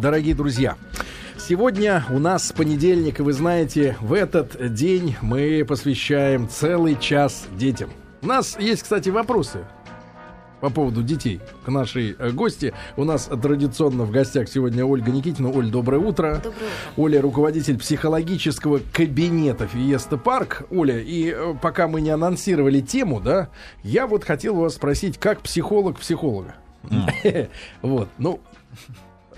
дорогие друзья. Сегодня у нас понедельник, и вы знаете, в этот день мы посвящаем целый час детям. У нас есть, кстати, вопросы по поводу детей к нашей э, гости. У нас традиционно в гостях сегодня Ольга Никитина. Оль, доброе утро. Доброе утро. Оля, руководитель психологического кабинета Фиеста Парк. Оля, и э, пока мы не анонсировали тему, да, я вот хотел вас спросить, как психолог психолога. Вот, ну,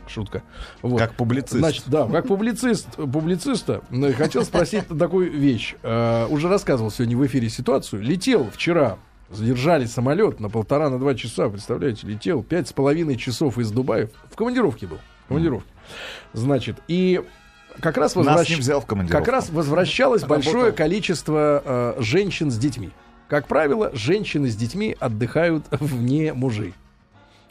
шутка. Вот. Как публицист. Значит, да, как публицист, публициста, хотел спросить такую вещь. Э, уже рассказывал сегодня в эфире ситуацию. Летел вчера, задержали самолет на полтора, на два часа, представляете, летел пять с половиной часов из Дубая. В командировке был, в командировке. Значит, и как раз, возвращ- взял в как раз возвращалось Работал. большое количество э, женщин с детьми. Как правило, женщины с детьми отдыхают вне мужей.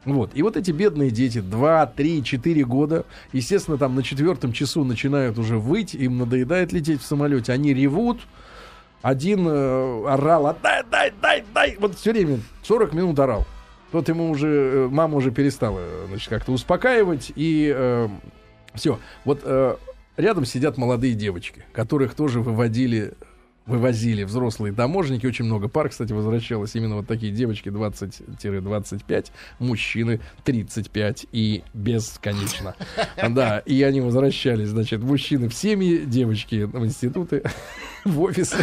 Вот. И вот эти бедные дети, 2, 3, 4 года, естественно, там на четвертом часу начинают уже выть, им надоедает лететь в самолете, они ревут. Один э, орал, отдай, дай, дай, дай. Вот все время 40 минут орал. Тот ему уже, э, мама уже перестала, э, значит, как-то успокаивать. И все. Вот э, рядом сидят молодые девочки, которых тоже выводили вывозили взрослые таможенники. Очень много пар, кстати, возвращалось. Именно вот такие девочки 20-25, мужчины 35 и бесконечно. Да, и они возвращались, значит, мужчины в семьи, девочки в институты, в офисы.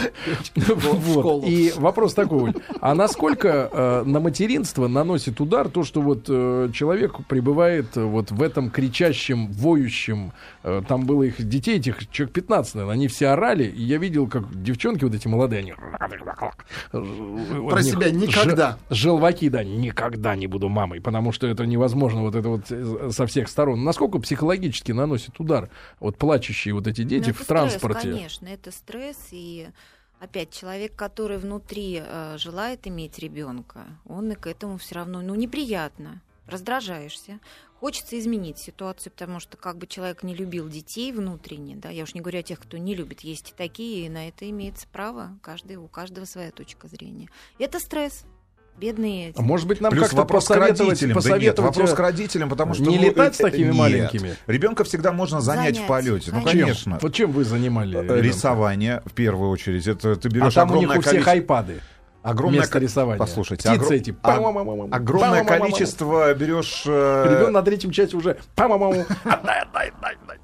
Вот. И вопрос такой, а насколько э, на материнство наносит удар то, что вот э, человек пребывает вот в этом кричащем, воющем, э, там было их детей, этих человек 15, наверное, они все орали, и я видел, как девчонки вот эти молодые, они... Про себя никогда. Желваки, да, никогда не буду мамой, потому что это невозможно вот это вот со всех сторон. Насколько психологически наносит удар вот плачущие вот эти дети Ну, в транспорте? Стресс, конечно, это стресс. И опять человек, который внутри э, желает иметь ребенка, он и к этому все равно, ну, неприятно. Раздражаешься. Хочется изменить ситуацию, потому что как бы человек не любил детей внутренне, да, я уж не говорю о тех, кто не любит, есть и такие, и на это имеется право, каждый, у каждого своя точка зрения. Это стресс. Бедные эти. А Может быть, нам Плюс как-то вопрос к посоветовать, родителям. Да нет, посоветовать вопрос э, к родителям, потому что... не ну, летать с э, такими нет. маленькими? Ребенка всегда можно занять, Занять, в полете. Ну, конечно. конечно. Вот чем вы занимали? Э, ребенка? Рисование, в первую очередь. Это ты А берешь там у них огромное у всех количество... айпады. Огромное вместо ко- рисования. Послушайте, Птицы огро- эти. огромное количество берешь э, Ребенок на третьем части уже пам-пам-пам. Отдай, отдай, отдай, отдай.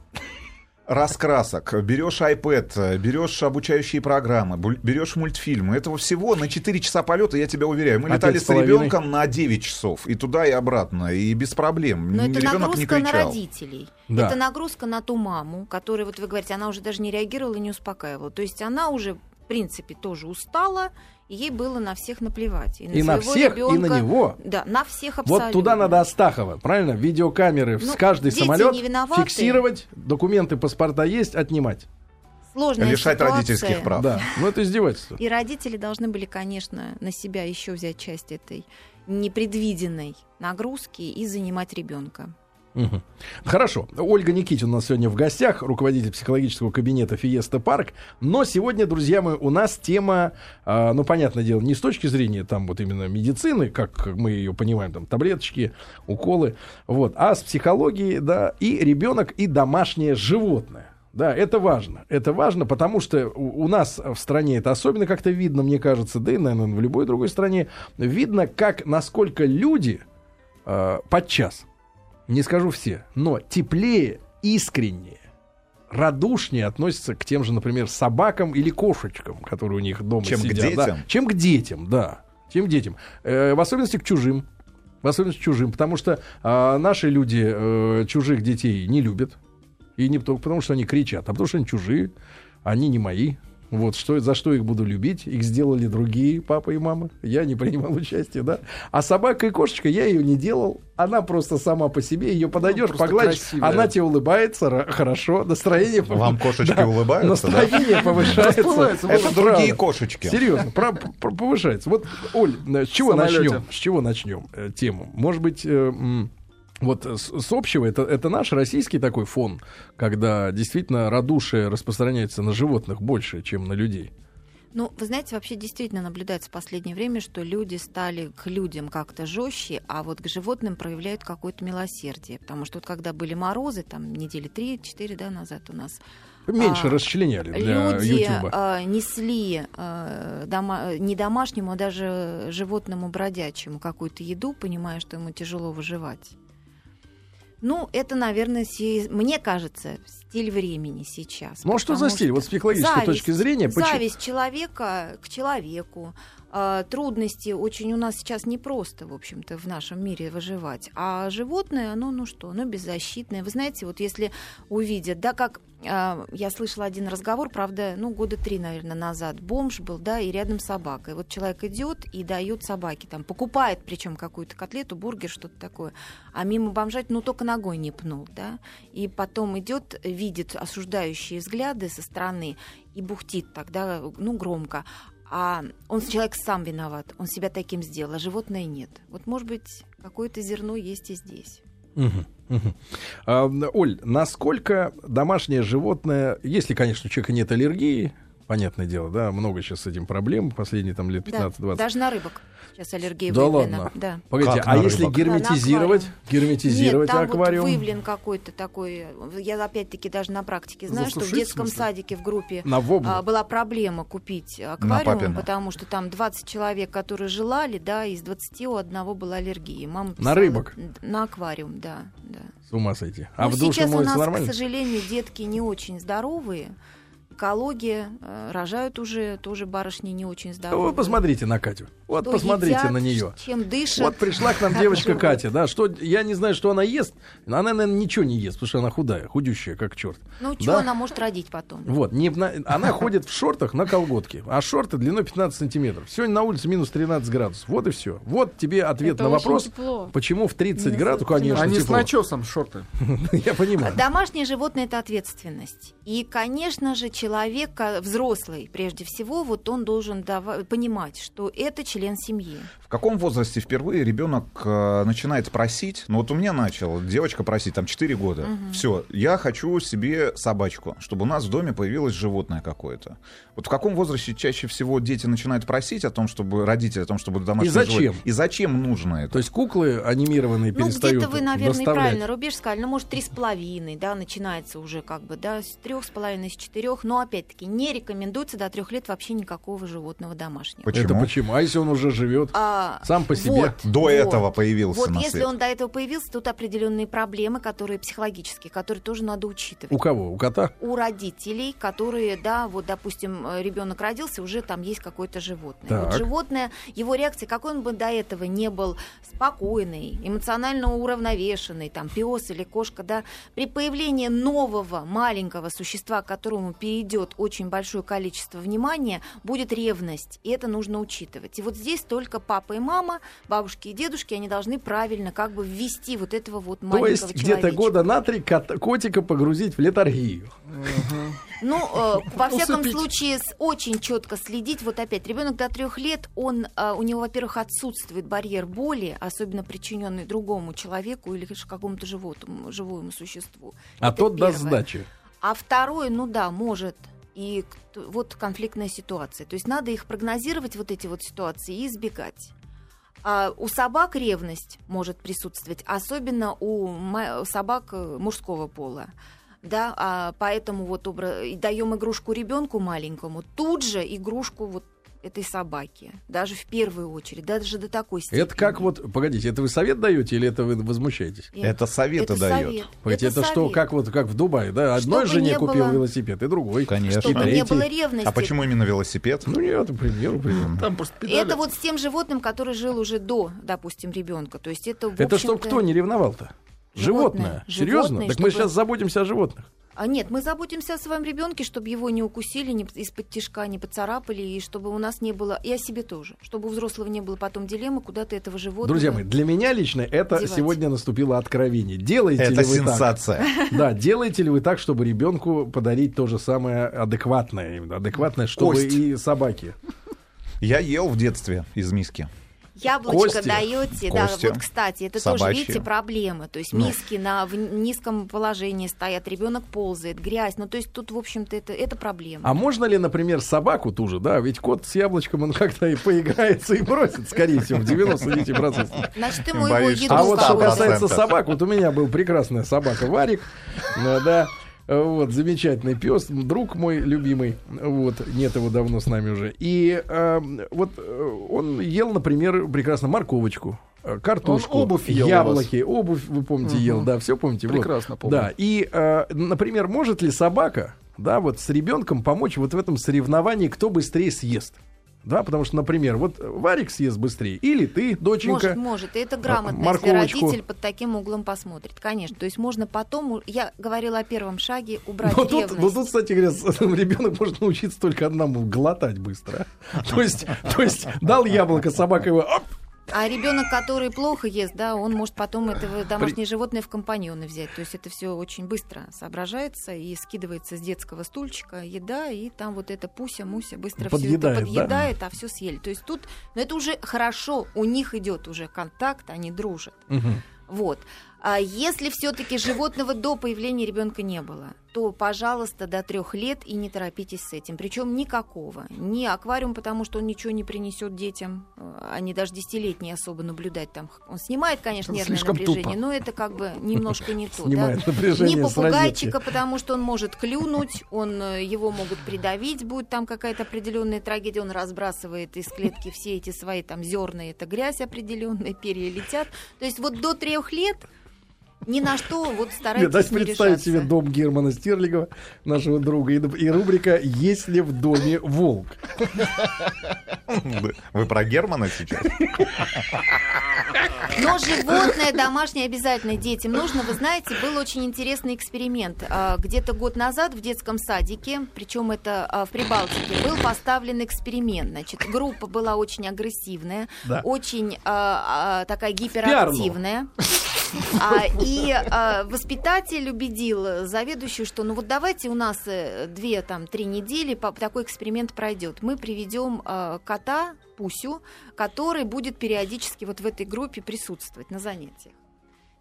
раскрасок, берешь iPad, берешь обучающие программы, берешь мультфильмы. Этого всего на 4 часа полета, я тебя уверяю. Мы А летали с с ребенком на 9 часов. И туда, и обратно. И без проблем. Но это Ребенок не нагрузка на кричал. родителей. Да. Это нагрузка на ту маму, которая, вот вы говорите, она уже даже не реагировала и не успокаивала. То есть она уже, принципе, тоже устала, и ей было на всех наплевать. И на своего всех, и на ребенка. него. Да, на всех абсолютно. Вот туда надо Астахова, правильно? Видеокамеры Ну, с каждый самолет фиксировать, документы, паспорта есть, отнимать. Сложная Лишать ситуация. родительских прав. Да, ну это издевательство. И родители должны были, конечно, на себя еще взять часть этой непредвиденной нагрузки и занимать ребенка. Хорошо. Ольга Никитина у нас сегодня в гостях, руководитель психологического кабинета Фиеста Парк. Но сегодня, друзья мои, у нас тема, а, ну, понятное дело, не с точки зрения там вот именно медицины, как мы ее понимаем, там таблеточки, уколы, вот, а с психологии, да, и ребенок, и домашнее животное. Да, это важно. Это важно, потому что у, у нас в стране это особенно как-то видно, мне кажется, да и, наверное, в любой другой стране, видно, как, насколько люди э, подчас, не скажу все, но теплее, искреннее, радушнее относятся к тем же, например, собакам или кошечкам, которые у них дома Чем к сидят. да. детям? Чем к детям, да. Чем к детям. Э, в особенности к чужим. В особенности к чужим. Потому что а, наши люди э, чужих детей не любят. И не только потому, что они кричат, а потому что они чужие, они не мои. Вот что, за что их буду любить? Их сделали другие папа и мама. Я не принимал участия, да. А собака и кошечка, я ее не делал. Она просто сама по себе. Ее подойдешь, просто погладишь, красивая. она тебе улыбается, хорошо, настроение Вам кошечки Да, улыбаются, да? Настроение повышается. Расплывается, Это правда. другие кошечки. Серьезно, повышается. Вот, Оль, э, с чего начнем? С чего начнем э, тему? Может быть, э, вот с, с общего, это, это наш российский такой фон, когда действительно радушие распространяется на животных больше, чем на людей. Ну, вы знаете, вообще действительно наблюдается в последнее время, что люди стали к людям как-то жестче, а вот к животным проявляют какое-то милосердие. Потому что вот когда были морозы, там недели три-четыре да, назад у нас, Меньше а, расчленяли для люди YouTube. А, несли а, дома, не домашнему, а даже животному бродячему какую-то еду, понимая, что ему тяжело выживать. Ну, это, наверное, си... мне кажется, стиль времени сейчас. Ну, а что за стиль? Вот с психологической зависть, точки зрения. Зависть почему... человека к человеку. Э, трудности очень у нас сейчас непросто, в общем-то, в нашем мире выживать. А животное, оно, ну что, оно беззащитное. Вы знаете, вот если увидят, да, как э, я слышала один разговор, правда, ну, года три, наверное, назад, бомж был, да, и рядом собака. И вот человек идет и дает собаке, там, покупает, причем какую-то котлету, бургер, что-то такое, а мимо бомжать, ну, только ногой не пнул, да, и потом идет, видит осуждающие взгляды со стороны и бухтит тогда, ну, громко. А он человек сам виноват, он себя таким сделал, а животное нет. Вот, может быть, какое-то зерно есть и здесь. А, Оль, насколько домашнее животное, если, конечно, у человека нет аллергии, понятное дело, да, много сейчас с этим проблем, последние там лет 15-20. Да, даже на рыбок. Сейчас аллергия да выявлена. Ладно. Да. Погодите, как а если рыбок? герметизировать, да, герметизировать Нет, там аквариум? Вот выявлен какой-то такой. Я опять-таки даже на практике знаю, Засушить, что в детском в садике в группе на а, была проблема купить аквариум, потому что там 20 человек, которые желали, да, из 20 у одного была аллергия. Мама на рыбок? На аквариум, да, да. С ума сойти. А ну, в душе сейчас у нас, нормально? к сожалению, детки не очень здоровые экология, э, рожают уже тоже барышни не очень здоровые. Вы посмотрите на Катю. Вот что посмотрите едят, на нее. Чем дышит. Вот пришла к нам девочка Катя, да, что я не знаю, что она ест, но она, наверное, ничего не ест, потому что она худая, худющая, как черт. Ну, чего да? она может родить потом? Вот, не, она ходит в шортах на колготке, а шорты длиной 15 сантиметров. Сегодня на улице минус 13 градусов. Вот и все. Вот тебе ответ Это на вопрос, тепло. почему в 30 градусов, конечно, Они тепло. с начесом шорты. Я понимаю. Домашнее животное — это ответственность. И, конечно же, человек взрослый, прежде всего, вот он должен понимать, что это член семьи. В каком возрасте впервые ребенок э, начинает просить? Ну вот у меня начал девочка просить, там 4 года. Угу. Все, я хочу себе собачку, чтобы у нас в доме появилось животное какое-то. Вот в каком возрасте чаще всего дети начинают просить о том, чтобы родители о том, чтобы домашнее И зачем? Животное... И зачем нужно это? То есть куклы анимированные ну, перестают где-то вы, наверное, доставлять. правильно рубеж сказали. Ну, может, три с половиной, да, начинается уже как бы, да, с трех с половиной, с четырех. Но, опять-таки, не рекомендуется до трех лет вообще никакого животного домашнего. Почему? Это почему? А если он уже живет а, сам по себе? Вот, до вот, этого появился Вот на если свет. он до этого появился, тут определенные проблемы, которые психологические, которые тоже надо учитывать. У кого? У кота? У родителей, которые, да, вот, допустим, ребенок родился, уже там есть какое-то животное. Так. Вот животное, его реакция, какой он бы до этого не был спокойный, эмоционально уравновешенный, там, пес или кошка, да, при появлении нового маленького существа, к которому перейдет очень большое количество внимания, будет ревность, и это нужно учитывать. И вот здесь только папа и мама, бабушки и дедушки, они должны правильно как бы ввести вот этого вот маленького То есть где-то года на три кот- котика погрузить в летаргию. Ну, э, во всяком случае, с, очень четко следить. Вот опять, ребенок до трех лет, он, э, у него, во-первых, отсутствует барьер боли, особенно причиненный другому человеку или какому-то животному, живому существу. А Это тот первое. даст сдачи. А второй, ну да, может и вот конфликтная ситуация. То есть надо их прогнозировать, вот эти вот ситуации, и избегать. А у собак ревность может присутствовать, особенно у собак э, мужского пола. Да, а поэтому вот даем игрушку ребенку маленькому, тут же игрушку вот этой собаки, даже в первую очередь, даже до такой степени. Это как вот, погодите, это вы совет даете или это вы возмущаетесь? Это, это советы это дает. Совет. Погодите, это, это что, как вот как в Дубае, да? Одной Чтобы жене купил было... велосипед, и другой. Конечно. Чтобы и не было ревности. А почему именно велосипед? Ну нет, например, примеру. Там просто Это вот с тем животным, который жил уже до, допустим, ребенка. То есть это, Это чтобы кто не ревновал-то? Животное. Животное. Серьезно? Животное, так чтобы... мы сейчас заботимся о животных. А нет, мы заботимся о своем ребенке, чтобы его не укусили, не из-под тишка не поцарапали, и чтобы у нас не было, и о себе тоже, чтобы у взрослого не было потом дилеммы, куда ты этого животного. Друзья мои, для меня лично это девать. сегодня наступило откровение. Делаете это ли вы сенсация. так? Да, делаете ли вы так, чтобы ребенку подарить то же самое адекватное, адекватное, чтобы Кость. и собаки. Я ел в детстве из миски. Яблочко Кости. даете, да, вот, кстати, это тоже, Собачьи. видите, проблемы. То есть Ну. миски на в низком положении стоят, ребенок ползает, грязь. Ну, то есть тут, в общем-то, это, это проблема. А можно ли, например, собаку ту же, да? Ведь кот с яблочком, он как-то и поиграется и бросит, скорее всего, в 99%. Значит, ему его еду А вот что касается собак, вот у меня был прекрасная собака Варик, э, да, вот, замечательный пес, друг мой любимый, вот, нет его давно с нами уже. И э, вот он ел, например, прекрасно морковочку, э, картошку, Он обувь ел яблоки, обувь, вы помните, ел, да, все помните? Вот. Прекрасно помню. Да, и, э, например, может ли собака, да, вот с ребенком помочь вот в этом соревновании, кто быстрее съест? Да, потому что, например, вот Варик съест быстрее, или ты, доченька. Может, может. И это грамотно, если морковочку. родитель под таким углом посмотрит. Конечно. То есть можно потом... Я говорила о первом шаге убрать Но тут, ревность. но тут, кстати говоря, ребенок может научиться только одному глотать быстро. То есть, то есть дал яблоко, собака его оп, А ребенок, который плохо ест, да, он может потом этого домашнее животное в компаньоны взять. То есть это все очень быстро соображается и скидывается с детского стульчика еда, и там вот это пуся, муся быстро все Подъедает, это да? подъедает, а все съели. То есть тут, но это уже хорошо, у них идет уже контакт, они дружат. Вот. А если все-таки животного до появления ребенка не было, то, пожалуйста, до трех лет и не торопитесь с этим. Причем никакого. Ни аквариум, потому что он ничего не принесет детям. Они даже десятилетние особо наблюдать там. Он снимает, конечно, нервное Слишком напряжение, тупо. но это как бы немножко не то. да. снимает напряжение Ни попугайчика, потому что он может клюнуть, он, э, его могут придавить, будет там какая-то определенная трагедия, он разбрасывает из клетки все эти свои там зерна, это грязь определенная, перья летят. То есть вот до трех лет ни на что вот Нет, старайтесь дайте не представить решаться. себе дом Германа Стерлигова, нашего друга, и, и рубрика «Есть ли в доме волк?». Вы про Германа сейчас? Но животное домашнее обязательно детям нужно. Вы знаете, был очень интересный эксперимент. А, Где-то год назад в детском садике, причем это а, в Прибалтике, был поставлен эксперимент. Значит, группа была очень агрессивная, Да. очень а, такая гиперактивная. А, и а, воспитатель убедил заведующую, что ну вот давайте у нас э, две там три недели по- такой эксперимент пройдет. Мы приведем а, кота Пусю, который будет периодически вот в этой группе присутствовать на занятиях.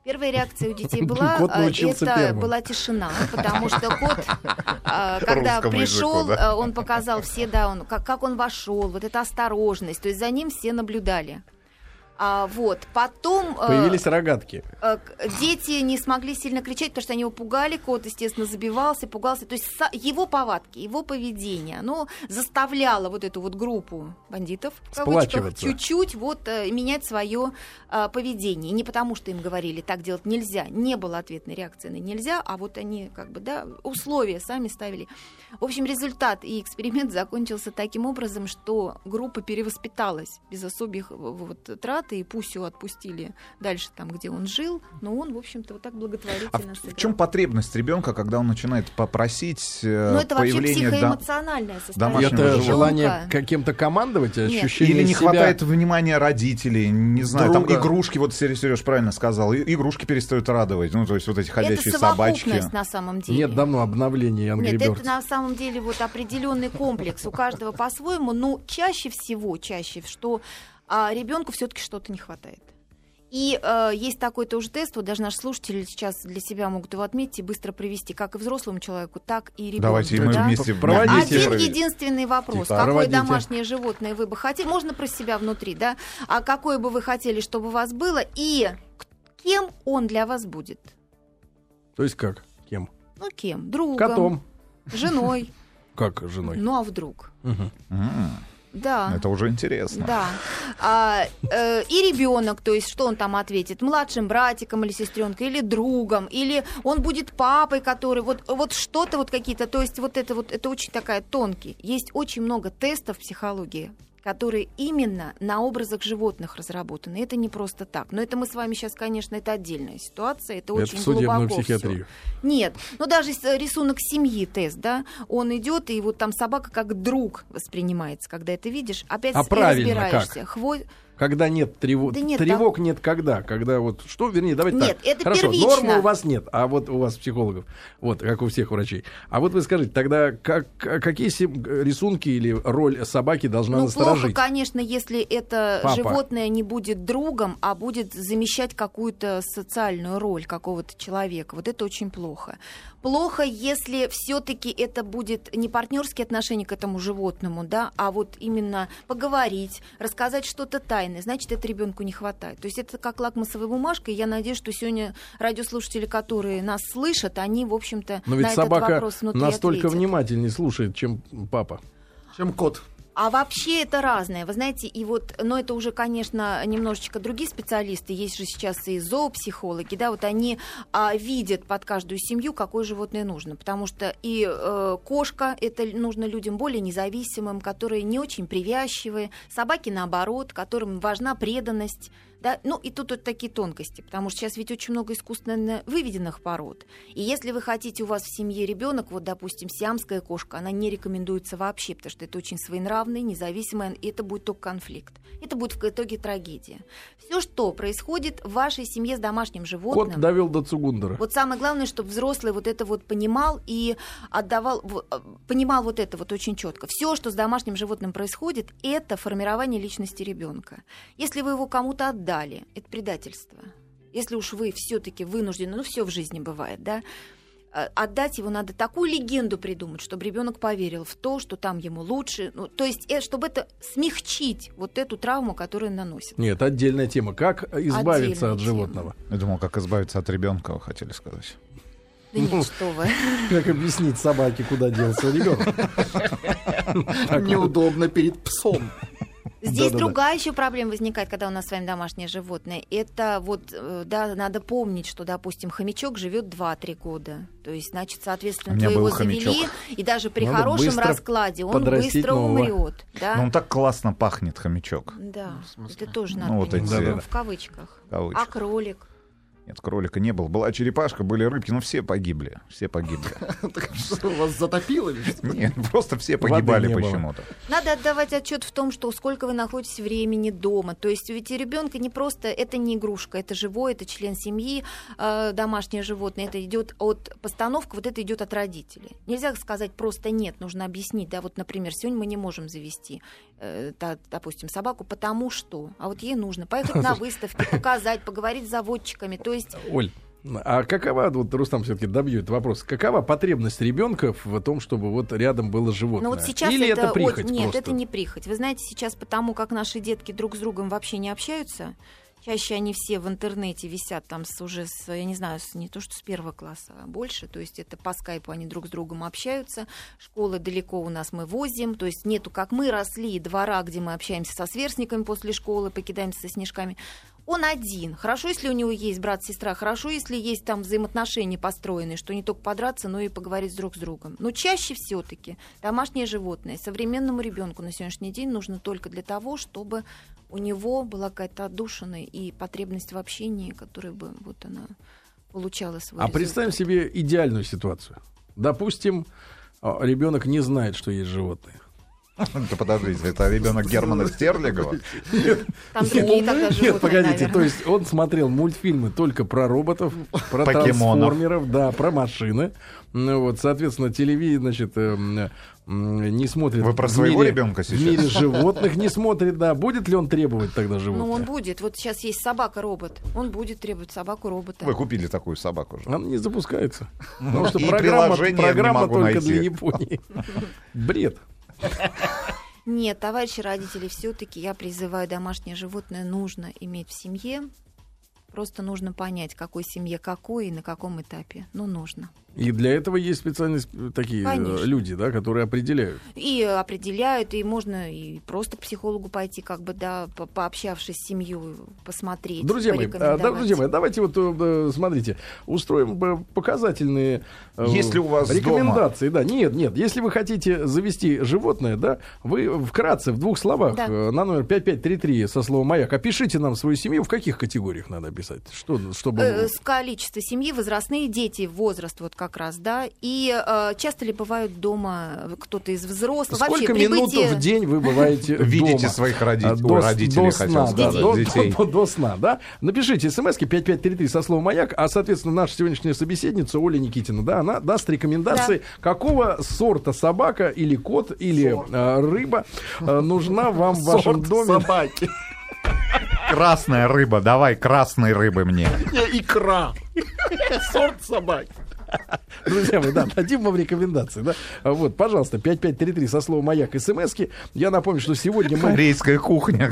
Первая реакция у детей была, а, это первым. была тишина, потому что кот, а, когда Русскому пришел, языку, да. а, он показал все, да, он, как, как он вошел, вот эта осторожность, то есть за ним все наблюдали. А, вот, потом... э, Появились рогатки. э, дети не смогли сильно кричать, потому что они его пугали, кот, естественно, забивался, пугался. То есть его повадки, его поведение, оно заставляло вот эту вот группу бандитов, чуть-чуть вот э, менять свое поведение. И не потому, что им говорили, так делать нельзя, не было ответной реакции на нельзя, а вот они как бы, да, условия сами ставили. В общем, результат и эксперимент закончился таким образом, что группа перевоспиталась без особых э, вот, трат, и Пусю отпустили дальше там, где он жил, но он, в общем-то, вот так благотворительно А в, сыграл. в чем потребность ребенка, когда он начинает попросить э, Ну, это вообще появления да- психоэмоциональное состояние. домашнего Это животного. желание каким-то командовать, Нет. ощущение Или не себя- хватает внимания родителей, не знаю, там Друга. игрушки, вот Сереж правильно сказал, игрушки перестают радовать, ну, то есть вот эти ходячие это собачки. на самом деле. Нет давно обновления Angry Нет, Birds. это на самом деле вот определенный комплекс у каждого по-своему, но чаще всего, чаще, что а, ребенку все-таки что-то не хватает. И э, есть такой тоже тест, вот даже наши слушатели сейчас для себя могут его отметить и быстро провести, как и взрослому человеку, так и ребенку. Давайте и мы да? вместе Проводите. Один проведем. единственный вопрос. Так. Какое Проводите. домашнее животное вы бы хотели? Можно про себя внутри, да? А какое бы вы хотели, чтобы у вас было? И кем он для вас будет? То есть как? Кем? Ну, кем? Другом? Котом. Женой? Как женой? Ну, а вдруг? Мгм. Да. Это уже интересно. Да. А, э, и ребенок, то есть что он там ответит? Младшим братиком или сестренкой, или другом, или он будет папой, который вот, вот что-то, вот какие-то, то есть вот это вот, это очень такая тонкий. Есть очень много тестов в психологии, которые именно на образах животных разработаны. Это не просто так. Но это мы с вами сейчас, конечно, это отдельная ситуация, это, Это очень глубоко всё. психиатрию. Нет, ну даже с- рисунок семьи тест, да, он идет, и вот там собака как друг воспринимается, когда это видишь. Опять А правильно разбираешься. Хво- Когда нет, тревог, Да нет, тревог нет когда, когда вот что, вернее, давайте Нет, так. это Хорошо, первично. нормы у вас нет, а вот у вас психологов, вот как у всех врачей. А вот вы скажите, тогда как, какие сим- рисунки или роль собаки должна Ну, насторожить? плохо, конечно, если это Папа. животное не будет другом, а будет замещать какую-то социальную роль какого-то человека. Вот это очень плохо. Плохо, если все-таки это будет не партнерские отношения к этому животному, да, а вот именно поговорить, рассказать что-то тайное. Значит, это ребенку не хватает. То есть это как лакмусовая бумажка. И я надеюсь, что сегодня радиослушатели, которые нас слышат, они, в общем-то, Но на этот вопрос внутри настолько ответят. внимательнее слушает, чем папа. Чем кот. А вообще это разное. Вы знаете, и вот, но это уже, конечно, немножечко другие специалисты. Есть же сейчас и зоопсихологи, да, вот они а, видят под каждую семью, какое животное нужно. Потому что и э, кошка, это нужно людям более независимым, которые не очень привязчивые. Собаки, наоборот, которым важна преданность. Да? Ну, и тут вот такие тонкости, потому что сейчас ведь очень много искусственно выведенных пород. И если вы хотите, у вас в семье ребенок, вот, допустим, сиамская кошка, она не рекомендуется вообще, потому что это очень своенравный, независимый, и это будет только конфликт. Это будет в итоге трагедия. Все, что происходит в вашей семье с домашним животным, Кот довел до Цугундера. вот самое главное, чтобы взрослый вот это вот понимал и отдавал, э, понимал вот это вот очень четко. Все, что с домашним животным происходит, это формирование личности ребенка. Если вы его кому-то отдали, это предательство. Если уж вы все-таки вынуждены, ну все в жизни бывает, да, э, отдать его надо такую легенду придумать, чтобы ребенок поверил в то, что там ему лучше. Ну, то есть, э, чтобы это смягчить вот эту травму, которую он наносит. Нет, отдельная тема. Как избавиться Отдельная от тема. животного? Я думал, как избавиться от ребенка, вы хотели сказать. Да нет, что вы. Как объяснить собаке, куда делся ребенок? Неудобно перед псом. Здесь Да-да-да. другая еще проблема возникает, когда у нас с вами домашнее животное. Это вот, э, да, надо помнить, что, допустим, хомячок живет 2-3 года. То есть, значит, соответственно, вы его завели, хомячок. и даже при Надо хорошем раскладе он быстро нового. умрет. Да, Но он так классно пахнет, хомячок. да. смысле? это тоже Ну, надо вот понимать. эти- Ну, в кавычках. В кавычках. А кролик? Нет, кролика не было. Была черепашка, были рыбки, но все погибли. Все погибли. Так что, Вас затопило или что? Нет, просто все погибали почему-то. Надо отдавать отчет в том, что сколько вы находитесь времени дома. То есть ведь ребенка не просто это не игрушка, это живой, это член семьи, э, домашнее животное. Это идет от постановка, вот это идет от родителей. Нельзя сказать просто нет, нужно объяснить. Да, вот, например, сегодня мы не можем завести, э, допустим, собаку, потому что. А вот ей нужно поехать на выставки, показать, поговорить с заводчиками. То есть Оль, а какова, вот Рустам все-таки добьет вопрос, какова потребность ребенка в том, чтобы вот рядом было животное? Ну вот сейчас Или это, это, прихоть Нет, просто? это не прихоть. Вы знаете, сейчас потому как наши детки друг с другом вообще не общаются, чаще они все в интернете висят там с, уже с, я не знаю, с, не то что с первого класса, а больше, то есть это по скайпу они друг с другом общаются, школы далеко у нас мы возим, то есть нету, как мы росли, двора, где мы общаемся со сверстниками после школы, покидаемся со снежками. Он один. Хорошо, если у него есть брат, сестра. Хорошо, если есть там взаимоотношения построенные, что не только подраться, но и поговорить друг с другом. Но чаще все-таки домашнее животное современному ребенку на сегодняшний день нужно только для того, чтобы у него была какая-то отдушина и потребность в общении, которая бы вот она получала свой А результат. представим себе идеальную ситуацию. Допустим, а, ребенок не знает, что есть животные. Да подождите, это ребенок Германа Стерлигова? Там другие тогда Нет, погодите, то есть он смотрел мультфильмы только про роботов, про трансформеров, да, про машины. Ну, вот, соответственно, телевизор, значит, эм, не смотрит. Вы про в своего мире- ребенка В сейчас? мире животных не смотрит, да. Будет ли он требовать тогда животное? Ну, он будет. Вот сейчас есть собака-робот. Он будет требовать собаку-робота. Вы купили такую собаку же. Она не запускается. Потому что программа, программа только для Японии. Бред. Нет, товарищи родители, все-таки я призываю домашнее животное нужно иметь в семье. Просто нужно понять, какой семье какой и на каком этапе. Ну, нужно. И для этого есть специальные сп- такие э, Конечно. люди, да, которые определяют. И определяют, и можно и просто к психологу пойти, как бы, да, по- пообщавшись с семьей, посмотреть. Друзья мои, а, да, друзья мои, давайте вот, э, смотрите, устроим э, показательные э, Есть ли у вас рекомендации. Да, нет, нет, если вы хотите завести животное, да, вы вкратце, в двух словах, Да. э, на номер 5533 со словом «Маяк», опишите нам свою семью, в каких категориях надо описать? Что, чтобы... Э, с количества семьи, возрастные дети, возраст, вот как раз, да. И э, часто ли бывают дома кто-то из взрослых? Сколько Вообще, минут прибытие- в день вы бываете Видите дома? своих до, родителей, до хотел сна, да, до, детей. до- до сна, да. Напишите смс 5533 со словом «Маяк», а, соответственно, наша сегодняшняя собеседница Оля Никитина, да, она даст рекомендации, какого сорта собака или кот или э, рыба э, нужна вам в вашем Сорт доме. собаки. Красная рыба, давай красной рыбы мне. Не, икра. Сорт собаки. Друзья мои, да, дадим вам рекомендации, да. А Вот, пожалуйста, 5533 со словом «Маяк» смски. Я напомню, что сегодня мы... Корейская кухня,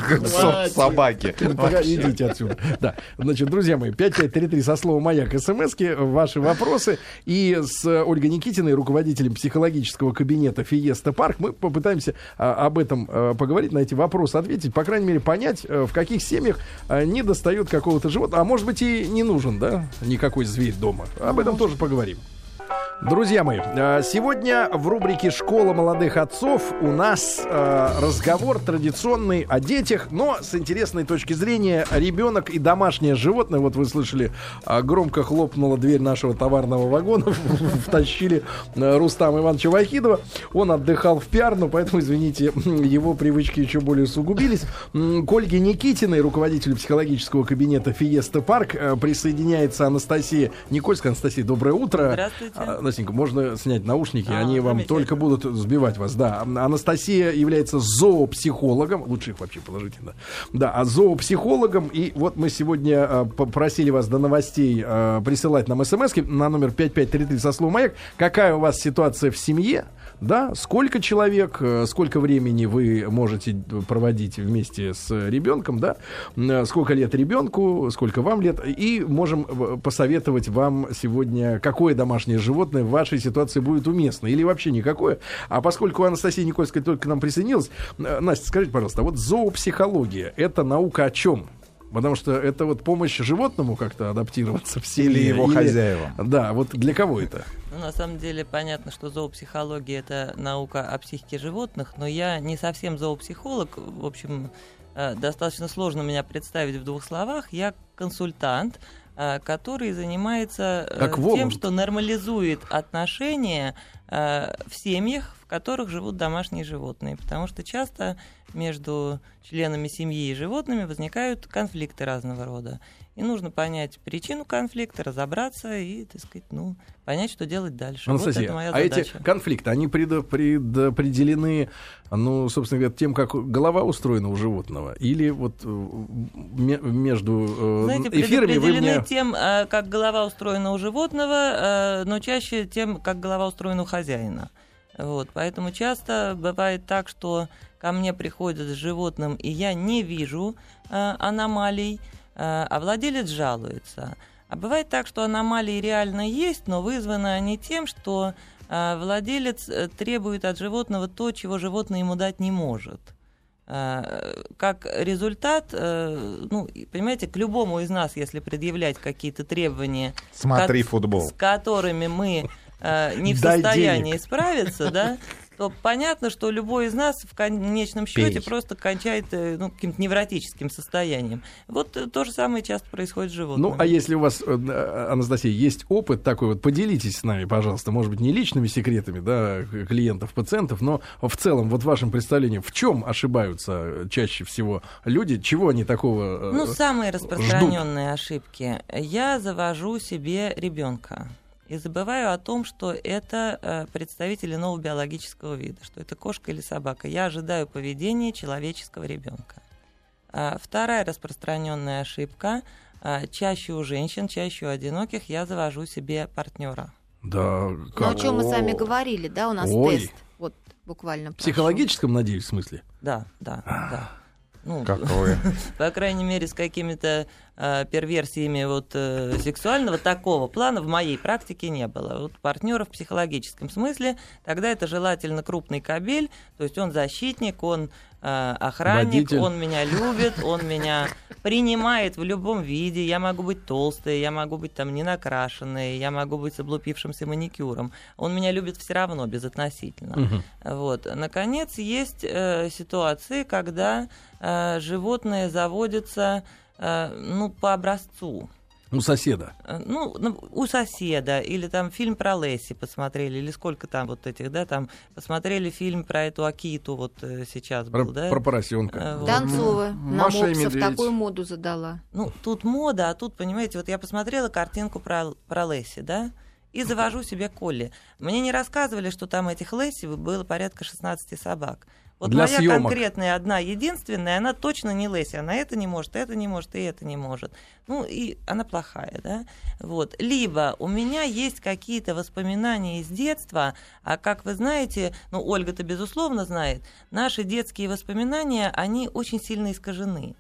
собаки. Идите отсюда. Да. Значит, друзья мои, 5533 со словом «Маяк» смски, ваши вопросы. И с Ольгой Никитиной, руководителем психологического кабинета «Фиеста Парк», мы попытаемся а, об этом а, поговорить, на эти вопросы ответить, по крайней мере, понять, а, в каких семьях не достает какого-то животного, а может быть и не нужен, да, никакой зверь дома. Об этом тоже поговорим. Друзья мои, э, сегодня в рубрике «Школа молодых отцов» у нас э, разговор традиционный о детях, но с интересной точки зрения ребенок и домашнее животное. Вот вы слышали, э, громко хлопнула дверь нашего товарного вагона, втащили Рустама Ивановича Вахидова. Он отдыхал в пиарну, поэтому, извините, его привычки еще более усугубились. М, К Ольге Никитиной, руководителю психологического кабинета «Фиеста Парк», присоединяется Анастасия Никольская. Анастасия, доброе утро. Здравствуйте. А, Настенька, можно снять наушники, А, они вам только будут сбивать вас. Да, Анастасия является зоопсихологом, лучше их вообще положите, да. Да, а зоопсихологом, и вот мы сегодня а, попросили вас до новостей а, присылать нам смс на номер 5533 со словом «Маяк». Какая у вас ситуация в семье? Да, сколько человек, э, сколько времени вы можете проводить вместе с ребенком, да, М, сколько лет ребенку, сколько вам лет, и можем э, посоветовать вам сегодня, какое домашнее животное в вашей ситуации будет уместно, или вообще никакое. А поскольку Анастасия Никольская только к нам присоединилась, э, Настя, скажите, пожалуйста, а вот зоопсихология, это наука о чем? Потому что это вот помощь животному как-то адаптироваться в семье. Или его хозяевам. Да, вот для кого это? Ну, на самом деле понятно, что зоопсихология это наука о психике животных, но я не совсем зоопсихолог. В общем, э, достаточно сложно меня представить в двух словах. Я консультант, э, который занимается э, Как тем, что нормализует отношения в семьях, которых живут домашние животные. Потому что часто между членами семьи и животными возникают конфликты разного рода. И нужно понять причину конфликта, разобраться и, так сказать, ну, понять, что делать дальше. вот Анастасия, это моя а эти задача. конфликты, они предо- предопределены, ну, собственно говоря, тем, как голова устроена у животного? Или вот э, ме- между э, Знаете, эфирами вы мне... тем, э, как голова устроена у животного, э, но чаще тем, как голова устроена у хозяина. Вот, поэтому часто бывает так, что ко мне приходят с животным, и я не вижу э, аномалий, э, а владелец жалуется. А бывает так, что аномалии реально есть, но вызваны они тем, что э, владелец э, требует от животного то, чего животное ему дать не может. Э, Как результат, э, ну, понимаете, к любому из нас, если предъявлять какие-то требования, Смотри Как- футбол. с которыми мы не в Дай состоянии денег. справиться, да, то понятно, что любой из нас в конечном счете просто кончает э, ну, каким-то невротическим состоянием. Вот э, то же самое часто происходит с животными. Ну, а если у вас, э, Анастасия, есть опыт такой, вот поделитесь с нами, пожалуйста, может быть, не личными секретами, да, клиентов, пациентов, но в целом, вот вашим представлением, в чем ошибаются э, чаще всего люди, чего они такого... э, Ну, самые распространенные ошибки. Я завожу себе ребенка и забываю о том, что это э, представители нового биологического вида, что это кошка или собака. Я ожидаю поведения человеческого ребенка. А, Вторая распространенная ошибка. а, Чаще у женщин, чаще у одиноких я завожу себе партнера. Да, Ну, как? о чем мы с вами говорили, да, у нас Ой. тест. Вот буквально. В прошел. психологическом, надеюсь, в смысле? Да, да, да. Ну, Какое? по крайней мере, с какими-то э, перверсиями вот, э, сексуального такого плана в моей практике не было. Вот партнера в психологическом смысле, тогда это желательно крупный кабель, то есть он защитник, он э, охранник, Водитель. он меня любит, он меня принимает в любом виде. Я могу быть толстой, я могу быть там не накрашенной, я могу быть с облупившимся маникюром. Он меня любит все равно, безотносительно. Мгм. Вот. Наконец, есть э, ситуации, когда э, животное заводится э, ну, по образцу. У соседа. Э, Ну, ну, у соседа, или там фильм про Лесси посмотрели, или сколько там вот этих, да, там посмотрели фильм про эту Акиту, вот э, сейчас Про, был, да. про поросенка. Э, вот. Донцова М, на Маша и Медведь. такую моду задала. Ну, тут мода, а тут, понимаете, вот я посмотрела картинку про, про Лесси, да, и завожу себе Колли. Мне не рассказывали, что там этих Лесси было порядка 16 собак. Вот Для моя съемок. конкретная одна единственная, она точно не Лесси. Она это не может, это не может, и это не может. Ну, и она плохая, да? Вот. Либо у меня есть какие-то воспоминания из детства, а как вы знаете, ну, Ольга-то безусловно знает, наши детские воспоминания, они очень сильно искажены.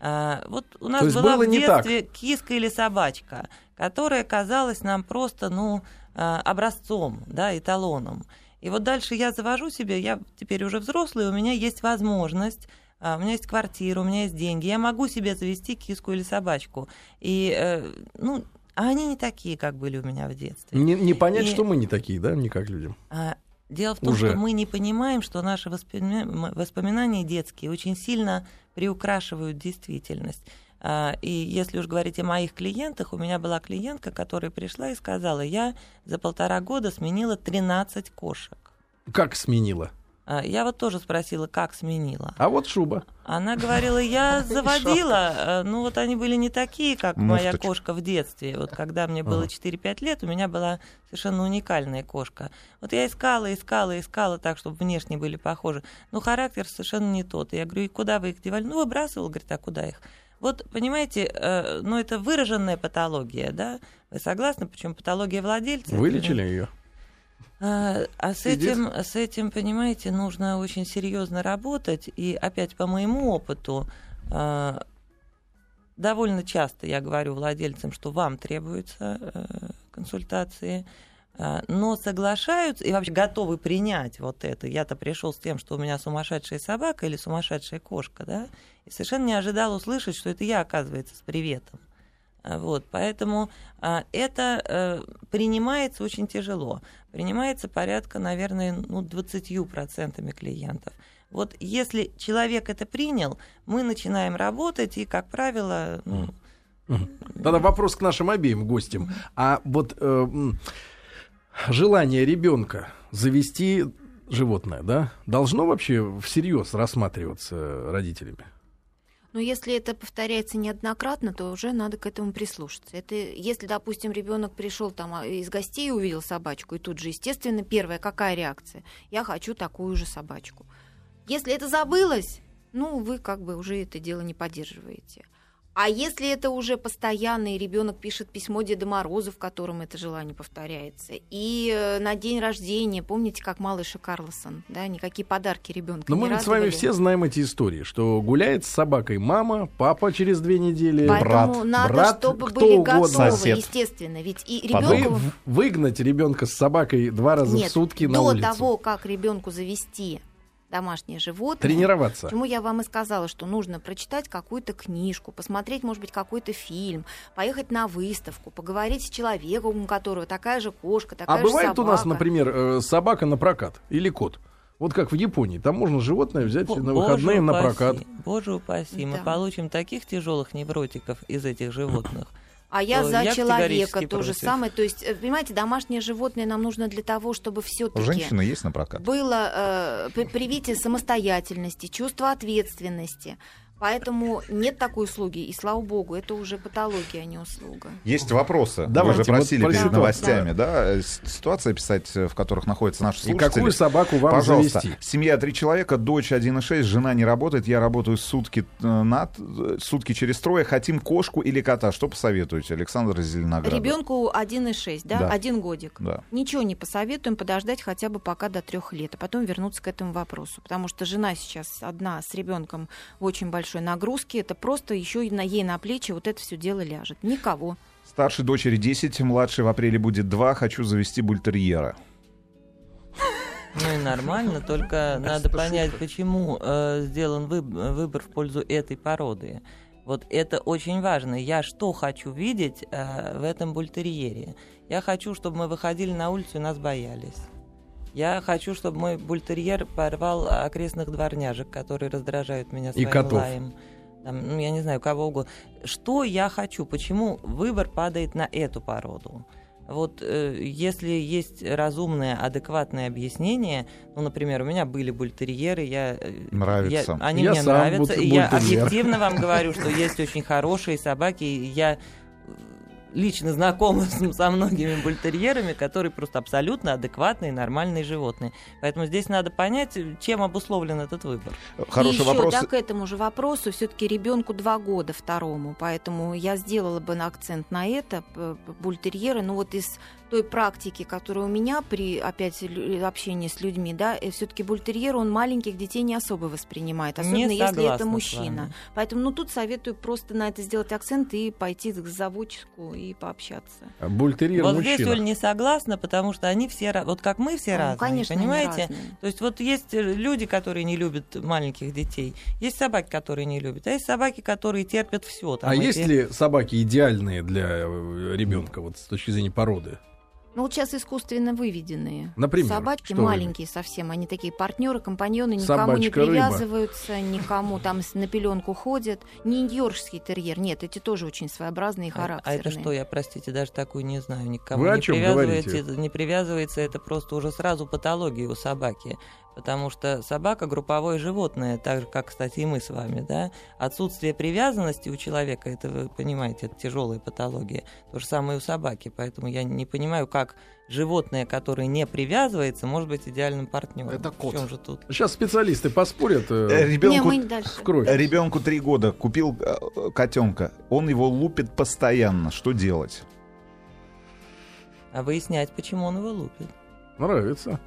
А, вот у нас была в детстве киска или собачка, которая казалась нам просто, ну, а, образцом, да, эталоном. И вот дальше я завожу себе, я теперь уже взрослый, у меня есть возможность, а, у меня есть квартира, у меня есть деньги, я могу себе завести киску или собачку. И, э, ну, а они не такие, как были у меня в детстве. Не, не понять, И- что мы не такие, да, не как людям. А, Дело в том, Уже. что мы не понимаем, что наши воспоминания детские очень сильно приукрашивают действительность. А, И если уж говорить о моих клиентах, у меня была клиентка, которая пришла и сказала, я за полтора года сменила 13 кошек. Как сменила? А, Я вот тоже спросила, как сменила. А вот шуба. Она говорила, я заводила, э, ну вот они были не такие, как моя Муфточка. кошка в детстве. Вот когда мне было Ага. 4-5 лет, у меня была совершенно уникальная кошка. Вот я искала, искала, искала так, чтобы внешне были похожи. Но характер совершенно не тот. И я говорю, и куда вы их девали? Ну, выбрасывал, говорит, а куда их? Вот, понимаете, э, ну это выраженная патология, да? Вы согласны? Причем патология владельца. Вылечили ее. А, а с Сидит. этим, с этим, понимаете, нужно очень серьезно работать. И опять по моему опыту, а, довольно часто я говорю владельцам, что вам требуются э, консультации, но соглашаются и вообще готовы принять вот это. Я-то пришел с тем, что у меня сумасшедшая собака или сумасшедшая кошка, да, и совершенно не ожидал услышать, что это я, оказывается, с приветом. А, Вот, поэтому а, это э, принимается очень тяжело. Принимается порядка, наверное, ну, 20% клиентов. Вот если человек это принял, мы начинаем работать, и, как правило, ну, Тогда вопрос к нашим обеим гостям. А вот э, желание ребенка завести животное, да, должно вообще всерьез рассматриваться родителями? Но если это повторяется неоднократно, то уже надо к этому прислушаться. Это если, допустим, ребенок пришел там а, из гостей и увидел собачку, и тут же, естественно, первая какая реакция? Я хочу такую же собачку. Если это забылось, ну, вы как бы уже это дело не поддерживаете. А если это уже постоянно, и ребенок пишет письмо Деда Морозу, в котором это желание повторяется, и э, на день рождения, помните, как малыша Карлсон, да, никакие подарки ребенка Но не мы ведь с вами радовали. все знаем эти истории, что гуляет с собакой мама, папа через две недели, Поэтому брат, надо, брат, чтобы кто были угодно. готовы, Сосед. естественно. Ведь и. Вы- ребенку в- выгнать ребенка с собакой два раза нет, в сутки на до улицу. того, как ребенку завести домашнее животное. Тренироваться. Почему я вам и сказала, что нужно прочитать какую-то книжку, посмотреть, может быть, какой-то фильм, поехать на выставку, поговорить с человеком, у которого такая же кошка, такая А же бывает у нас, собака. например, э, собака на прокат или кот. Вот как в Японии, там можно животное взять Бо- на Боже выходные на упаси, прокат. Боже упаси, мы Да. получим таких тяжелых невротиков из этих животных. А я то за я человека то же самое. То есть, э, понимаете, домашнее животное нам нужно для того, чтобы У все-таки женщины есть на прокат? было э, при- привитие самостоятельности, чувство ответственности. Поэтому нет такой услуги, и слава богу, это уже патология, а не услуга. Есть вопросы. Давайте, Вы же вот просили про перед ситуацию. новостями, да, э, с- ситуации описать, э, в которых находятся наши И какую собаку вам Пожалуйста, завести? семья три человека, дочь 1,6, жена не работает, я работаю сутки э, над, э, сутки через трое, хотим кошку или кота. Что посоветуете, Александр из Зеленограда? Ребенку 1,6, да? Да. Один годик. Да. Ничего не посоветуем, подождать хотя бы пока до трех лет, а потом вернуться к этому вопросу. Потому что жена сейчас одна с ребенком в очень большой нагрузке. Это просто еще и на ей на плечи вот это все дело ляжет. Никого. Старшей дочери 10, младшей в апреле будет 2, хочу завести бультерьера. Ну и нормально, только надо понять, почему э, сделан выб- выбор в пользу этой породы. Вот это очень важно. Я что хочу видеть э, в этом бультерьере? Я хочу, чтобы мы выходили на улицу и нас боялись. Я хочу, чтобы мой бультерьер порвал окрестных дворняжек, которые раздражают меня своим котов. лаем. там, ну, я не знаю, кого угодно. Что я хочу? Почему выбор падает на эту породу? Вот э, если есть разумное, адекватное объяснение, ну, например, у меня были бультерьеры, я, э, Нравится. я, они Я мне нравятся, и я бультерьер. объективно вам говорю, что есть очень хорошие собаки, и я лично знакома с- со многими бультерьерами, которые просто абсолютно адекватные, нормальные животные. Поэтому здесь надо понять, чем обусловлен этот выбор. Хороший и еще, вопрос. да, к этому же вопросу, все-таки ребенку два года второму, поэтому я сделала бы акцент на это, бультерьеры, ну вот из той практики, которая у меня при, опять, лю- общении с людьми, да, все-таки бультерьер, он маленьких детей не особо воспринимает, особенно Не если это мужчина. Поэтому, ну, тут советую просто на это сделать акцент и пойти к заводчику и пообщаться. Бультерьер вот мужчина. здесь, Оль, не согласна, потому что они все, вот как мы все Ну, разные, конечно, они понимаете? разные. То есть вот есть э, люди, которые не любят маленьких детей, есть собаки, которые не любят, а есть собаки, которые терпят все. А есть ли собаки идеальные для ребенка, вот с точки зрения породы? Ну, вот сейчас искусственно выведенные. Например, Собачки что вы- маленькие совсем. Они такие партнеры, компаньоны, никому не Собачка, рыба. привязываются, никому там на пеленку ходят. Не йоркский терьер. Нет, эти тоже очень своеобразные и А, характерные. а это что, я, простите, даже такую не знаю. Никому Вы о не чем привязывается, говорите? не привязывается, это просто уже сразу патология у собаки. Потому что собака групповое животное, так же, как, кстати, и мы с вами, да. Отсутствие привязанности у человека, это вы понимаете, это тяжелая патология. То же самое и у собаки. Поэтому я не понимаю, как животное, которое не привязывается, может быть идеальным партнером. Это В кот. чем же тут? Сейчас специалисты поспорят Э, э, Не, Ребенку в кровь. Ребенку три года купил э, котенка. Он его лупит постоянно. Что делать? А выяснять, почему он его лупит. Нравится.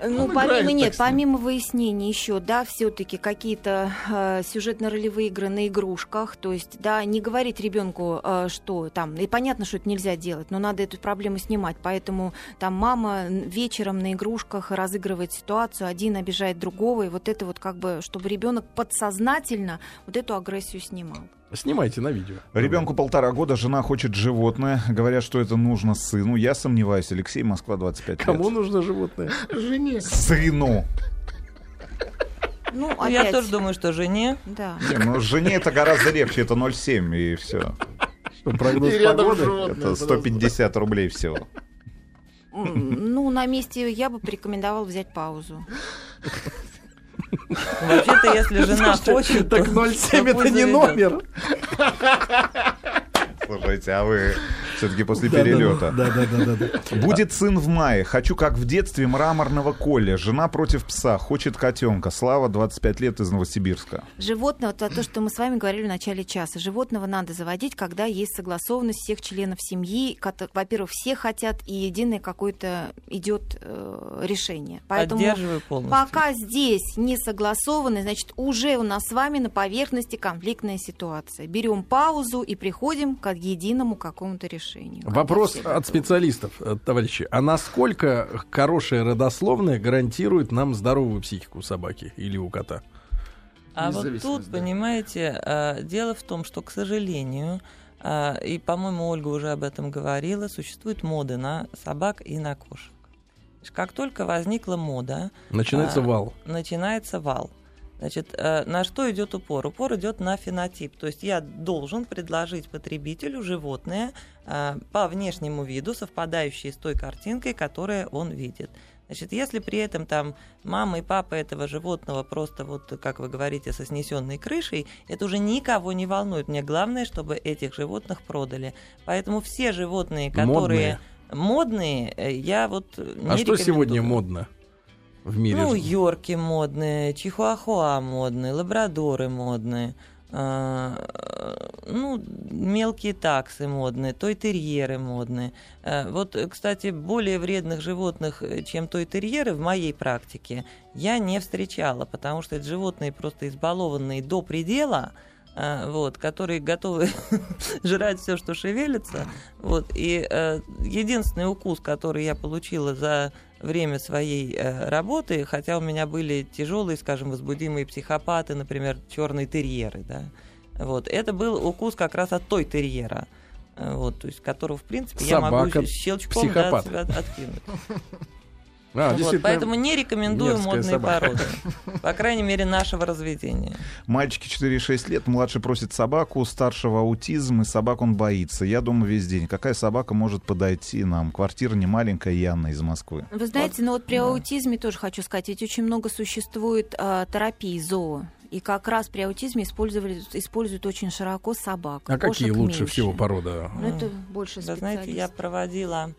Ну, Он помимо, играет нет, помимо выяснений еще, да, все-таки какие-то э, сюжетно-ролевые игры на игрушках, то есть, да, не говорить ребенку, э, что там, и понятно, что это нельзя делать, но надо эту проблему снимать, поэтому там мама вечером на игрушках разыгрывает ситуацию, один обижает другого, и вот это вот как бы, чтобы ребенок подсознательно вот эту агрессию снимал. Снимайте на видео. Ребенку полтора года, жена хочет животное. Говорят, что это нужно сыну. Я сомневаюсь. Алексей, Москва, 25 Кому лет. нужно животное? Жене. Сыну. Ну, Ну, Я опять, тоже думаю, что жене да. Не, ну, жене это гораздо легче. Это 0,7 и все. Что, прогноз И погоды? животное. Это 150 рублей всего. Ну, на месте я бы порекомендовала взять паузу. Вообще-то, если жена хочет, так то- 0,7 то это не номер. Слушайте, а вы все-таки после перелета. Да, да, да, да, да. Будет сын в мае. Хочу, как в детстве, мраморного Коля. Жена против пса. Хочет котенка. Слава, 25 лет из Новосибирска. Животное, вот то, что мы с вами говорили в начале часа, животного надо заводить, когда есть согласованность всех членов семьи. Во-первых, все хотят, и единое какое-то идет э, решение. Поэтому Поддерживаю полностью. пока здесь не согласованы, значит, уже у нас с вами на поверхности конфликтная ситуация. Берем паузу и приходим к единому какому-то решению. Вопрос от готовы. специалистов, э, товарищи. А насколько хорошая родословная гарантирует нам здоровую психику собаки или у кота? А вот тут, да. понимаете, а, дело в том, что, к сожалению, а, и, по-моему, Ольга уже об этом говорила, существует моды на собак и на кошек. Как только возникла мода, Начинается вал. начинается вал. Значит, э, на что идет упор? Упор идет на фенотип. То есть я должен предложить потребителю животное э, по внешнему виду, совпадающее с той картинкой, которую он видит. Значит, если при этом там мама и папа этого животного просто вот, как вы говорите, со снесенной крышей, это уже никого не волнует. Мне главное, чтобы этих животных продали. Поэтому все животные, которые модные, э, я вот не А что сегодня модно в мире? Ну, йорки модные, чихуахуа модные, лабрадоры модные. а, ну, мелкие таксы модные, той-терьеры модные. А, Вот, кстати, более вредных животных, чем той-терьеры в моей практике, я не встречала, потому что это животные просто избалованные до предела, а, вот, которые готовы жрать все, что шевелится. Вот, и единственный укус, который я получила за время своей э, работы, хотя у меня были тяжелые, скажем, возбудимые психопаты, например, черные терьеры, да, вот, это был укус как раз от той терьера, э, вот, то есть которого, в принципе, я могу Собака щелчком да, от себя откинуть. А, Вот, поэтому не рекомендую модные собака. породы. По крайней мере, нашего разведения. Мальчики 4-6 лет, младший просит собаку, у старшего аутизм, и собак он боится. Я дома весь день. Какая собака может подойти нам? Квартира не маленькая, Яна из Москвы. Вы знаете, ну вот при аутизме тоже хочу сказать, ведь очень много существует а, терапий зоо. И как раз при аутизме использовали, используют очень широко собак. А какие лучше меньше. всего порода? Ну, это больше Вы знаете, я проводила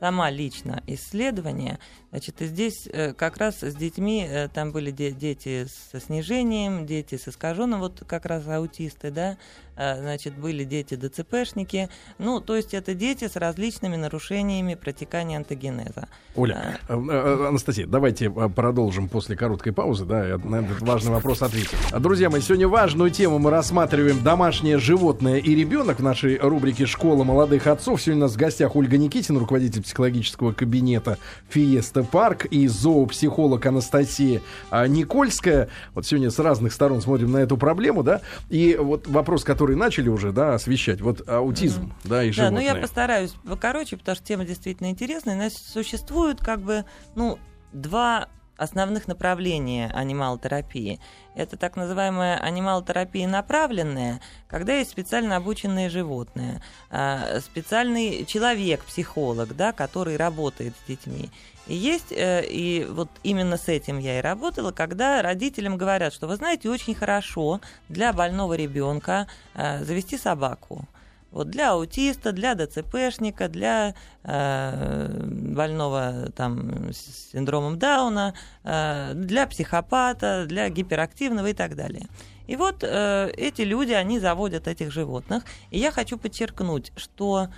сама лично исследование. Значит, и здесь э, как раз с детьми, э, там были де- дети со снижением, дети с искаженным, вот как раз аутисты, да, значит, были дети ДЦПшники. Ну, то есть это дети с различными нарушениями протекания антогенеза. Оля, э, э, Анастасия, давайте э, продолжим после короткой паузы, да, я на этот важный вопрос ответим. Друзья мои, сегодня важную тему мы рассматриваем домашнее животное и ребенок в нашей рубрике «Школа молодых отцов». Сегодня у нас в гостях Ольга Никитина, руководитель психологического кабинета Фиеста Парк и зоопсихолог Анастасия Никольская. Вот сегодня с разных сторон смотрим на эту проблему, да, и вот вопрос, который начали уже, да, освещать, вот аутизм, да, и Да, животное. ну я постараюсь покороче, потому что тема действительно интересная. У нас существует как бы, ну, два основных направления анималотерапии. Это так называемая анималотерапия направленная, когда есть специально обученные животные, а, специальный человек-психолог, да, который работает с детьми. Есть, э, и вот именно с этим я и работала, когда родителям говорят, что вы знаете, очень хорошо для больного ребенка э, завести собаку. Вот для аутиста, для ДЦПшника, для э, больного там, с синдромом Дауна, э, для психопата, для гиперактивного и так далее. И вот э, эти люди, они заводят этих животных. И я хочу подчеркнуть, что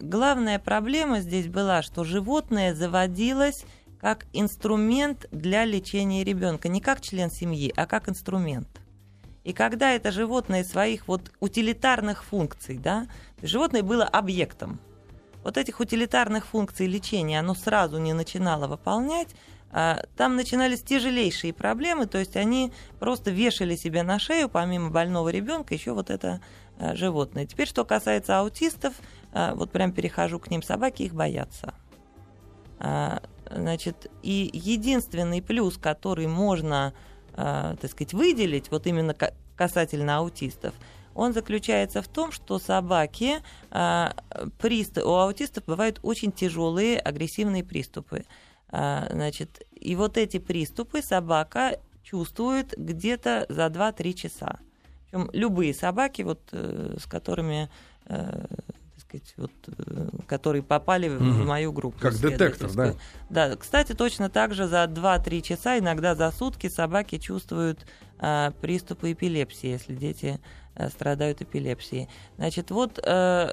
главная проблема здесь была, что животное заводилось как инструмент для лечения ребенка, не как член семьи, а как инструмент. И когда это животное своих вот утилитарных функций, да, животное было объектом, вот этих утилитарных функций лечения оно сразу не начинало выполнять, а, там начинались тяжелейшие проблемы, то есть они просто вешали себе на шею, помимо больного ребенка, еще вот это а, животное. Теперь, что касается аутистов, а, вот прям перехожу к ним, собаки их боятся. А, Значит, и единственный плюс, который можно, а, так сказать, выделить, вот именно ка- касательно аутистов, он заключается в том, что собаки, а, приступ- у аутистов бывают очень тяжелые агрессивные приступы. А, Значит, и вот эти приступы собака чувствует где-то за 2-3 часа. Причем любые собаки, вот, э, с которыми, э, сказать, вот, э, которые попали в- в мою группу. Как детектор, да? Да, кстати, точно так же за 2-3 часа, иногда за сутки собаки чувствуют а, приступы эпилепсии, если дети а, страдают эпилепсией. Значит, вот э,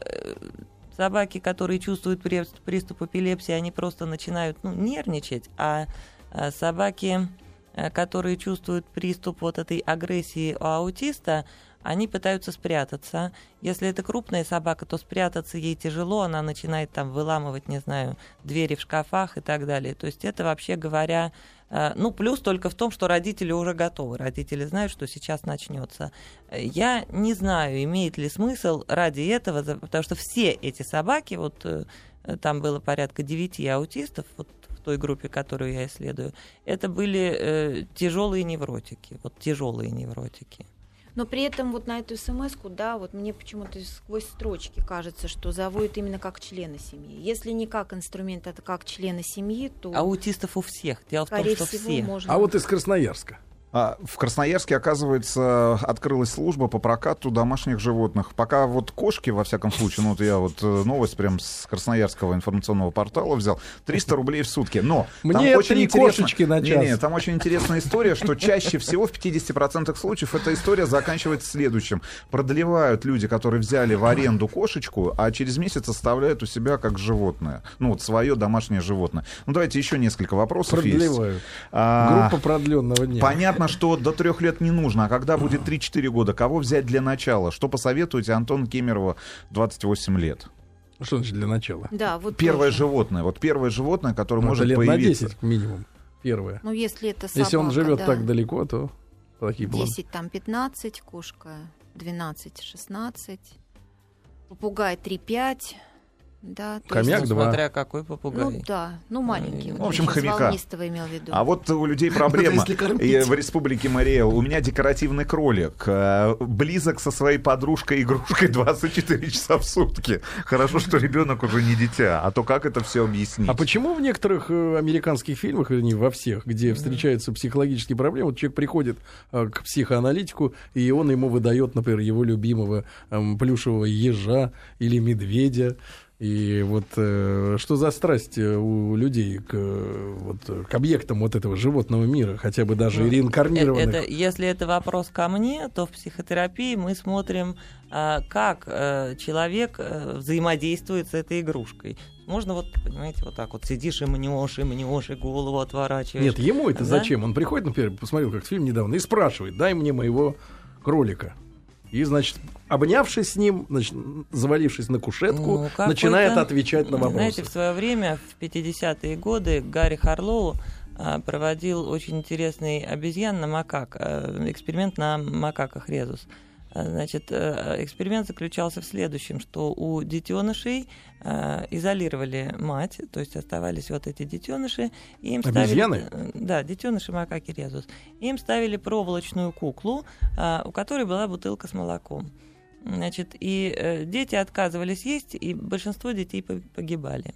собаки, которые чувствуют при- приступ эпилепсии, они просто начинают ну, нервничать, а а, собаки, э, которые чувствуют приступ вот этой агрессии у аутиста, они пытаются спрятаться. Если это крупная собака, то спрятаться ей тяжело, она начинает там выламывать, не знаю, двери в шкафах и так далее. То есть это вообще говоря, э, ну плюс только в том, что родители уже готовы, родители знают, что сейчас начнется. Я не знаю, имеет ли смысл ради этого, потому что все эти собаки, вот э, там было порядка 9 аутистов, вот той группе, которую я исследую, это были э, тяжелые невротики, вот тяжелые невротики. Но при этом вот на эту смс да, вот мне почему-то сквозь строчки кажется, что заводят именно как члена семьи. Если не как инструмент, это как члена семьи, то, Аутистов у всех. Дело в том, что всего, все. можно... А вот из Красноярска. А, в Красноярске, оказывается, открылась служба по прокату домашних животных. Пока вот кошки, во всяком случае, ну вот я вот э, новость прям с Красноярского информационного портала взял, 300 рублей в сутки. Но Мне там очень три интересно- кошечки на час. Не-не, там очень интересная история, что чаще всего в 50% случаев эта история заканчивается следующим. Продлевают люди, которые взяли в аренду кошечку, а через месяц оставляют у себя как животное. Ну вот свое домашнее животное. Ну давайте еще несколько вопросов есть. Продлевают. А, Группа продленного дня. Понятно, что до трех лет не нужно, а когда будет 3-4 года, кого взять для начала? Что посоветуете Антон Кемерово 28 лет? Что значит для начала? Да, вот Первое тоже. животное, вот первое животное, которое Ну, может лет появиться. на 10 минимум. Первое. Ну, если это собака, Если он живет да, так далеко, то такие планы. 10, там 15, кошка 12, 16, попугай 3-5, Да, то Хомяк есть, два. Смотря какой попугай. ну да, ну маленький. В вот общем, хомяка. имел в виду. А вот у людей проблема. В республике Мария у меня декоративный кролик. э, Близок со своей подружкой-игрушкой 24 часа в сутки. Хорошо, что ребенок уже не дитя. А то как это все объяснить? А почему в некоторых э, американских фильмах, вернее, во всех, где встречаются психологические проблемы, вот человек приходит э, к психоаналитику, и он ему выдает, например, его любимого эм, плюшевого ежа или медведя. И вот э, что за страсть э, у людей к, э, вот, э, к объектам вот этого животного мира, хотя бы даже Ну, реинкарнированных? Это, если это вопрос ко мне, то в психотерапии мы смотрим, а, как э, человек э, взаимодействует с этой игрушкой. Можно вот, понимаете, вот так вот сидишь и мнешь, и мнешь, и голову отворачиваешь. Нет, ему это Да? зачем? Он приходит, например, посмотрел как фильм недавно, и спрашивает, дай мне моего кролика. И, значит, обнявшись с ним, значит, завалившись на кушетку, Ну, начинает отвечать на вопросы. Знаете, в свое время, в 50-е годы, Гарри Харлоу а, проводил очень интересный обезьян на макак, а, эксперимент на макаках резус. А, Значит, э, эксперимент заключался в следующем, что у детенышей изолировали мать, то есть оставались вот эти детеныши, и им Обезьяны? ставили... э, Да, детеныши макаки резус. Им ставили проволочную куклу, у которой была бутылка с молоком. Значит, и э, дети отказывались есть, и большинство детей по- погибали.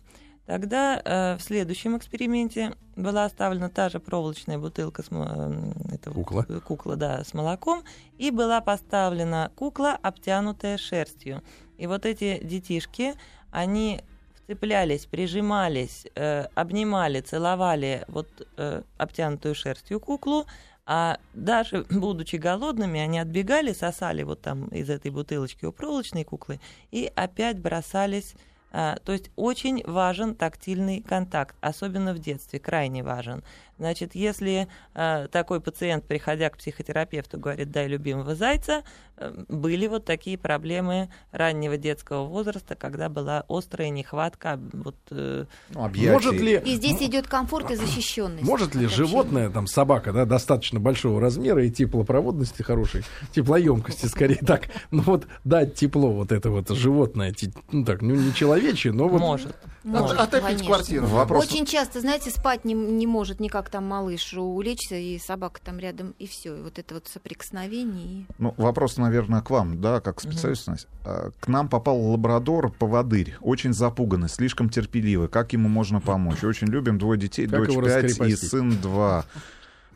Тогда э, в следующем эксперименте была оставлена та же проволочная бутылка с э, это вот, Кукла. э, кукла, да, с молоком, и была поставлена кукла, обтянутая шерстью. И вот эти детишки, они вцеплялись, прижимались, э, обнимали, целовали вот э, обтянутую шерстью куклу, а даже будучи голодными, они отбегали, сосали вот там из этой бутылочки у проволочной куклы и опять бросались. А, То есть очень важен тактильный контакт, особенно в детстве, крайне важен. Значит, если а, такой пациент, приходя к психотерапевту, говорит, дай любимого зайца, э, были вот такие проблемы раннего детского возраста, когда была острая нехватка вот, э, Ну, объятий. Может ли, И здесь идет комфорт и защищенность. может ли животное, там собака, да, достаточно большого размера и теплопроводности хорошей, теплоемкости скорее так, ну вот дать тепло вот это вот животное, ну так, ну не человечье, но вот может. Может, Отопить квартиру. Вопрос- Очень часто, знаете, спать не, не может никак там малыш улечься, и собака там рядом, и все. И вот это вот соприкосновение. и- Ну, вопрос, наверное, к вам, да, как специалист. Настя. А, К нам попал лабрадор, поводырь, очень запуганный, слишком терпеливый. Как ему можно помочь? Очень любим, двое детей, Как дочь его 5 и сын 2.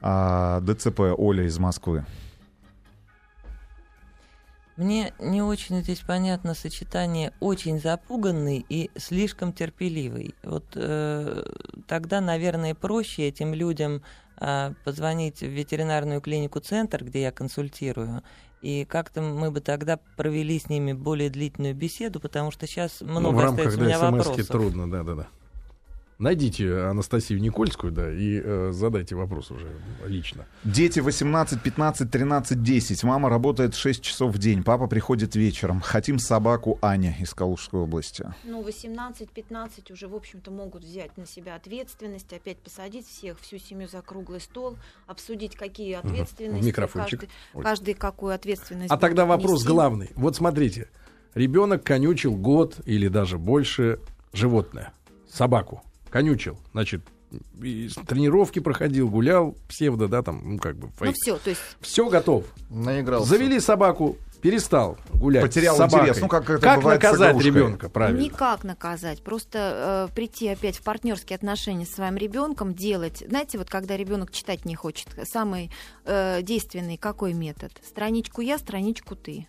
А, ДЦП Оля из Москвы. Мне не очень здесь понятно сочетание очень запуганный и слишком терпеливый. Вот э, тогда, наверное, проще этим людям а, позвонить в ветеринарную клинику «Центр», где я консультирую, и как-то мы бы тогда провели с ними более длительную беседу, потому что сейчас ну, много в рамках остается у меня да, вопросов. трудно, да-да-да. Найдите Анастасию Никольскую, да, и э, задайте вопрос уже лично. Дети 18, 15, 13, 10. Мама работает 6 часов в день. Папа приходит вечером. Хотим собаку Аня из Калужской области. Ну, 18-15 уже, в общем-то, могут взять на себя ответственность, опять посадить всех, всю семью за круглый стол, обсудить, какие ответственности. В микрофончик. Каждый, каждый какую ответственность А тогда вопрос нести. главный. Вот смотрите, ребенок конючил год или даже больше животное, собаку. Конючил, значит, и тренировки проходил, гулял, псевдо, да, там, ну как бы, Ну фейк. все, то есть Все готов. Наигрался. Завели собаку, перестал гулять. Потерял с собакой. интерес. Ну, как это как бывает наказать ребенка, правильно? никак наказать, просто э, прийти опять в партнерские отношения с своим ребенком, делать. Знаете, вот когда ребенок читать не хочет, самый э, действенный какой метод? Страничку я, страничку ты.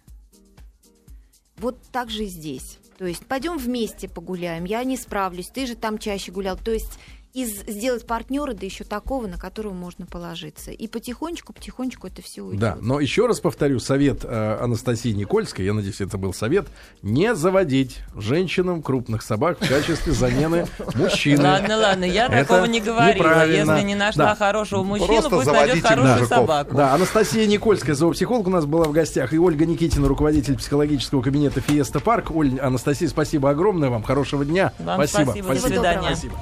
Вот так же и здесь. То есть пойдем вместе погуляем, я не справлюсь, ты же там чаще гулял. То есть из, сделать партнера, да еще такого, на которого можно положиться. И потихонечку, потихонечку это все уйдет. Да, но еще раз повторю, совет э, Анастасии Никольской, я надеюсь, это был совет, не заводить женщинам крупных собак в качестве замены мужчины. Ладно, ладно, я такого не говорила. Если не нашла хорошего мужчину, Просто пусть найдет заводите хорошую собаку. Да, Анастасия Никольская, зоопсихолог у нас была в гостях, и Ольга Никитина, руководитель психологического кабинета Фиеста Парк. Оль, Анастасия, спасибо огромное вам, хорошего дня. Вам спасибо, до свидания. Спасибо.